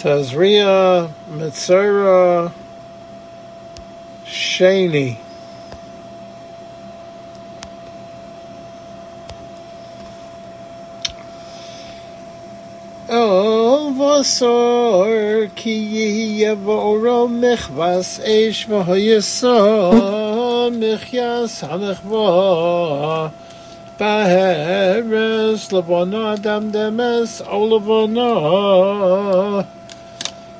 Tazria M'tzora Shani. Vasor ki yevoro mechvas eish v'hoyesa mechyas hamechva Baheres levona dam demes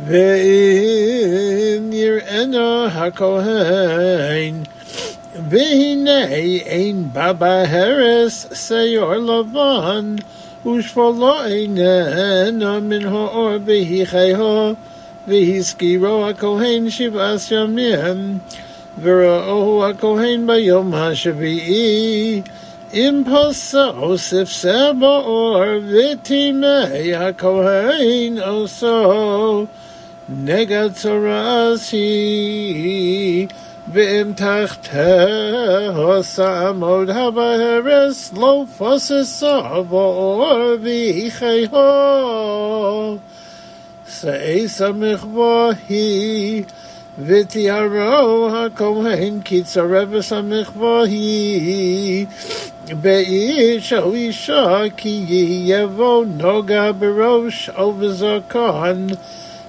ואם יראנו הכהן, והנה אין בא בהרס שיער לבן, ושפולו איננו מן האור והיחהו, והזכירו הכהן שבעה ימים, וראוהו הכהן ביום השביעי. אם פסעו ספסה באור, וטימא הכהן עושו. נגד צורסי ואם תחתה עושם עוד הבהרס לא פוסס עבור ויחי הו שאי סמך בו היא ותיארו הכהן כי hen וסמך בו היא באיש או אישה כי יבוא נוגה בראש או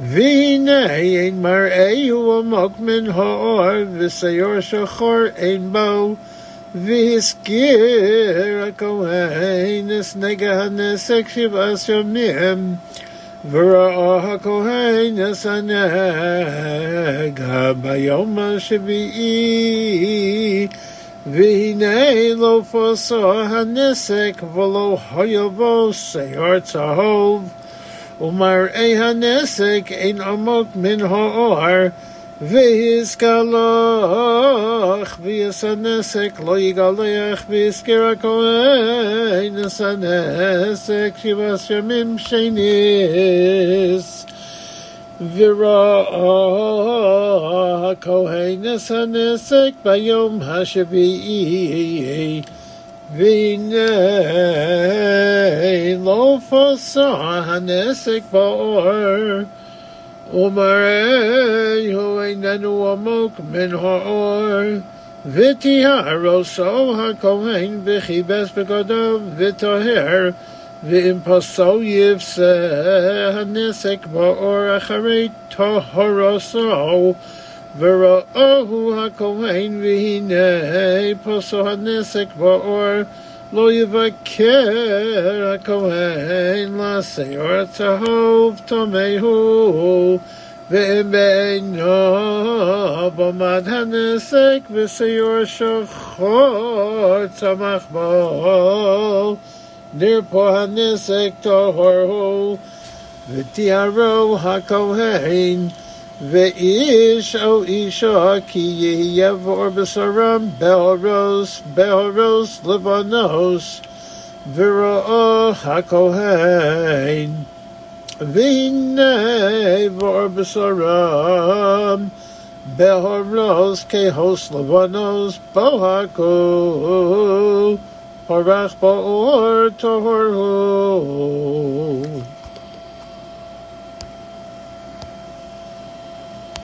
והנה אין מראהו עמוק מן האור, ושיור שחור אין בו, והזכיר הכהן את נגע הנסק שבעה שמים, וראה הכהן את הנגע ביום השביעי. והנה לא פוסו הנסק ולא היו בו שיור צהוב. O mar ey hanesek in amok min ho ohar vi iskalo kh vi sanesek loy galoy kh vi iskrakoy in sanesek shivasmim shayneis vi ra V'nei lo fosa hanesek ba'or Umarehu einenu amok min ha'or V'tiharo so hakohen v'chibes begodav v'toher v'impaso V'ra'ohu hakohen v'hinei poso hanesek ba'or Lo yivaker hakohen laseyor tzahov tomehu ve'im be'eno b'mad hanesek v'seyor shachor tzamach bo nirpo hanesek tohorhu Ve'ish o isha ki yevor b'saram behoros behoros levanos v'ra'ah hakohen. V'hinei vor b'saram behoros kehos levanos bohako parach ba'or tohorhu